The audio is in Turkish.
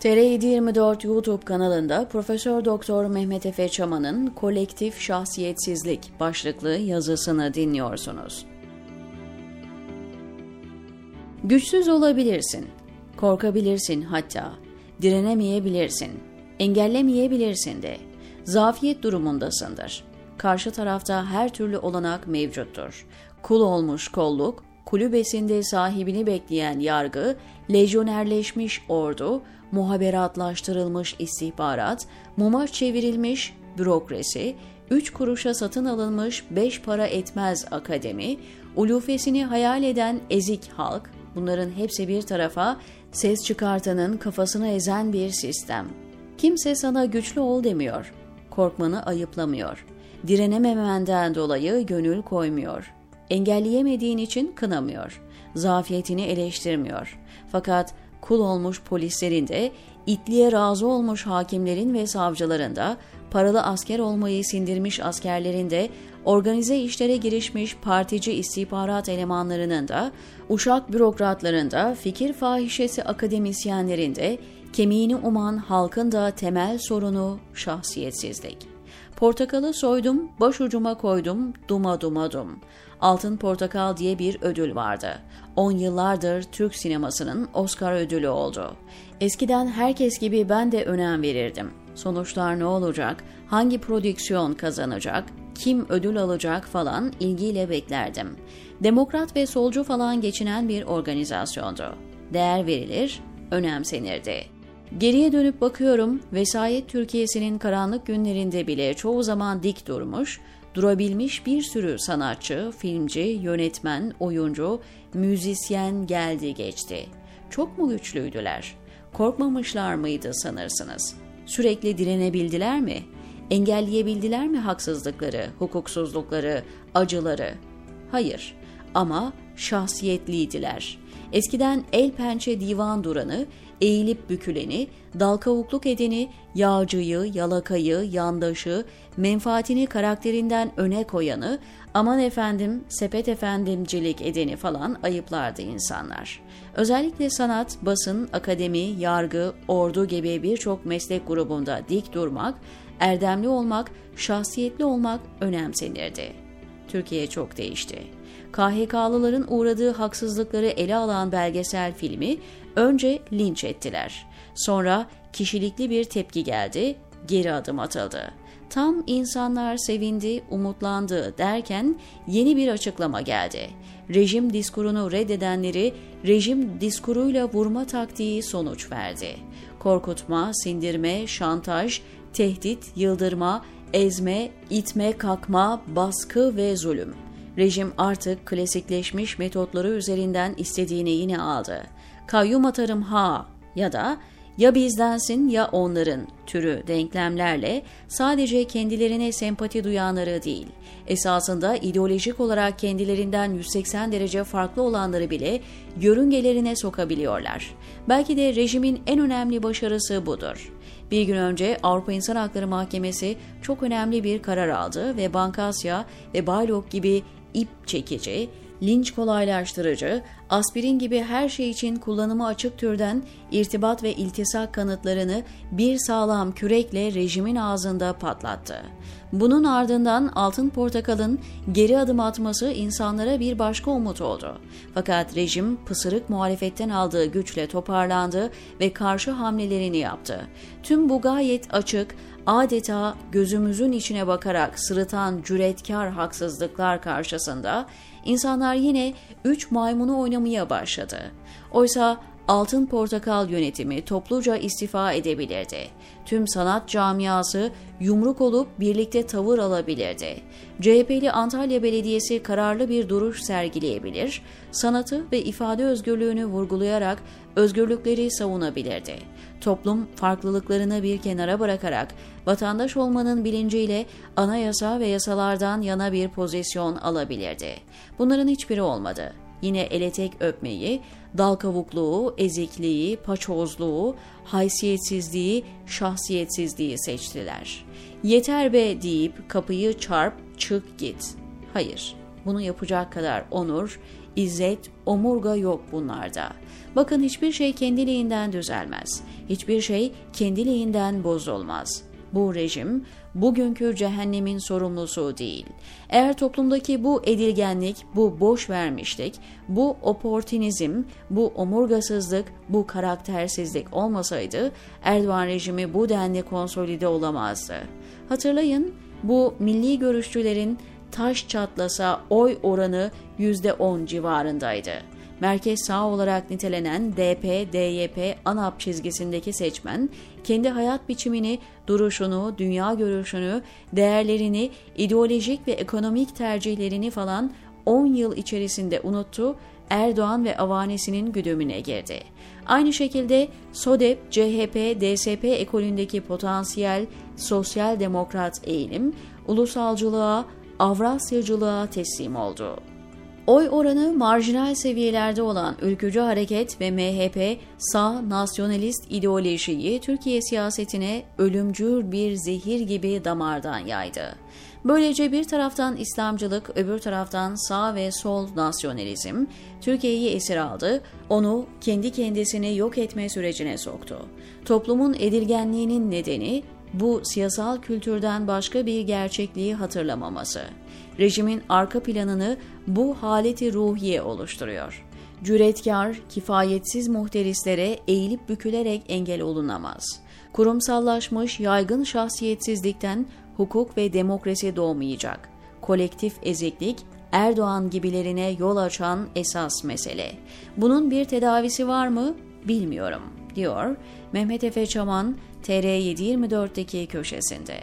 TR724 YouTube kanalında Profesör Doktor Mehmet Efe Çaman'ın Kolektif Şahsiyetsizlik başlıklı yazısını dinliyorsunuz. Güçsüz olabilirsin, korkabilirsin hatta, direnemeyebilirsin, engellemeyebilirsin de. Zafiyet durumundasındır. Karşı tarafta her türlü olanak mevcuttur. Kul olmuş kolluk, kulübesinde sahibini bekleyen yargı, lejyonerleşmiş ordu, muhaberatlaştırılmış istihbarat, muma çevrilmiş bürokrasi, üç kuruşa satın alınmış beş para etmez akademi, ulufesini hayal eden ezik halk, bunların hepsi bir tarafa ses çıkartanın kafasını ezen bir sistem. Kimse sana güçlü ol demiyor, korkmanı ayıplamıyor, direnememenden dolayı gönül koymuyor, engelleyemediğin için kınamıyor, zafiyetini eleştirmiyor. Fakat kul olmuş polislerin de, itliğe razı olmuş hakimlerin ve savcıların da, paralı asker olmayı sindirmiş askerlerin de, organize işlere girişmiş partici istihbarat elemanlarının da, uşak bürokratların da, fikir fahişesi akademisyenlerin de, kemiğini uman halkın da temel sorunu şahsiyetsizlik. Portakalı soydum, başucuma koydum, duma duma dum. Altın Portakal diye bir ödül vardı. 10 yıllardır Türk sinemasının Oscar ödülü oldu. Eskiden herkes gibi ben de önem verirdim. Sonuçlar ne olacak, hangi prodüksiyon kazanacak, kim ödül alacak falan ilgiyle beklerdim. Demokrat ve solcu falan geçinen bir organizasyondu. Değer verilir, önemsenirdi. Geriye dönüp bakıyorum, vesayet Türkiye'sinin karanlık günlerinde bile çoğu zaman dik durmuş, durabilmiş bir sürü sanatçı, filmci, yönetmen, oyuncu, müzisyen geldi geçti. Çok mu güçlüydüler? Korkmamışlar mıydı sanırsınız? Sürekli direnebildiler mi? Engelleyebildiler mi haksızlıkları, hukuksuzlukları, acıları? Hayır ama şahsiyetliydiler. Eskiden el pençe divan duranı, eğilip büküleni, dal kavukluk edeni, yağcıyı, yalakayı, yandaşı, menfaatini karakterinden öne koyanı, aman efendim, sepet efendimcilik edeni falan ayıplardı insanlar. Özellikle sanat, basın, akademi, yargı, ordu gibi birçok meslek grubunda dik durmak, erdemli olmak, şahsiyetli olmak önemsenirdi. Türkiye çok değişti. KHK'lıların uğradığı haksızlıkları ele alan belgesel filmi önce linç ettiler. Sonra kişilikli bir tepki geldi, geri adım atıldı. Tam insanlar sevindi, umutlandı derken yeni bir açıklama geldi. Rejim diskurunu reddedenleri rejim diskuruyla vurma taktiği sonuç verdi. Korkutma, sindirme, şantaj, tehdit, yıldırma, ezme, itme, kakma, baskı ve zulüm. Rejim artık klasikleşmiş metotları üzerinden istediğini yine aldı. Kayyum atarım ha ya da ya bizdensin ya onların türü denklemlerle sadece kendilerine sempati duyanları değil, esasında ideolojik olarak kendilerinden 180 derece farklı olanları bile yörüngelerine sokabiliyorlar. Belki de rejimin en önemli başarısı budur. Bir gün önce Avrupa İnsan Hakları Mahkemesi çok önemli bir karar aldı ve Bankasya ve Baylok gibi ip çekici, linç kolaylaştırıcı, aspirin gibi her şey için kullanımı açık türden irtibat ve iltisak kanıtlarını bir sağlam kürekle rejimin ağzında patlattı. Bunun ardından Altın Portakal'ın geri adım atması insanlara bir başka umut oldu. Fakat rejim pısırık muhalefetten aldığı güçle toparlandı ve karşı hamlelerini yaptı. Tüm bu gayet açık, adeta gözümüzün içine bakarak sırıtan cüretkar haksızlıklar karşısında insanlar yine üç maymunu oynamaya başladı. Oysa Altın Portakal yönetimi topluca istifa edebilirdi. Tüm sanat camiası yumruk olup birlikte tavır alabilirdi. CHP'li Antalya Belediyesi kararlı bir duruş sergileyebilir, sanatı ve ifade özgürlüğünü vurgulayarak özgürlükleri savunabilirdi. Toplum farklılıklarını bir kenara bırakarak vatandaş olmanın bilinciyle anayasa ve yasalardan yana bir pozisyon alabilirdi. Bunların hiçbiri olmadı yine ele tek öpmeyi, dal kavukluğu, ezikliği, paçozluğu, haysiyetsizliği, şahsiyetsizliği seçtiler. Yeter be deyip kapıyı çarp, çık git. Hayır, bunu yapacak kadar onur, izzet, omurga yok bunlarda. Bakın hiçbir şey kendiliğinden düzelmez. Hiçbir şey kendiliğinden bozulmaz. Bu rejim bugünkü cehennemin sorumlusu değil. Eğer toplumdaki bu edilgenlik, bu boş vermişlik, bu oportunizm, bu omurgasızlık, bu karaktersizlik olmasaydı Erdoğan rejimi bu denli konsolide olamazdı. Hatırlayın bu milli görüşçülerin taş çatlasa oy oranı %10 civarındaydı merkez sağ olarak nitelenen DP, DYP, ANAP çizgisindeki seçmen, kendi hayat biçimini, duruşunu, dünya görüşünü, değerlerini, ideolojik ve ekonomik tercihlerini falan 10 yıl içerisinde unuttu, Erdoğan ve avanesinin güdümüne girdi. Aynı şekilde SODEP, CHP, DSP ekolündeki potansiyel sosyal demokrat eğilim, ulusalcılığa, Avrasyacılığa teslim oldu. Oy oranı marjinal seviyelerde olan Ülkücü Hareket ve MHP sağ nasyonalist ideolojiyi Türkiye siyasetine ölümcül bir zehir gibi damardan yaydı. Böylece bir taraftan İslamcılık, öbür taraftan sağ ve sol nasyonalizm Türkiye'yi esir aldı, onu kendi kendisini yok etme sürecine soktu. Toplumun edilgenliğinin nedeni bu siyasal kültürden başka bir gerçekliği hatırlamaması. Rejimin arka planını bu haleti ruhiye oluşturuyor. Cüretkar, kifayetsiz muhterislere eğilip bükülerek engel olunamaz. Kurumsallaşmış yaygın şahsiyetsizlikten hukuk ve demokrasi doğmayacak. Kolektif eziklik Erdoğan gibilerine yol açan esas mesele. Bunun bir tedavisi var mı? Bilmiyorum, diyor Mehmet Efe Çaman TR724'deki köşesinde.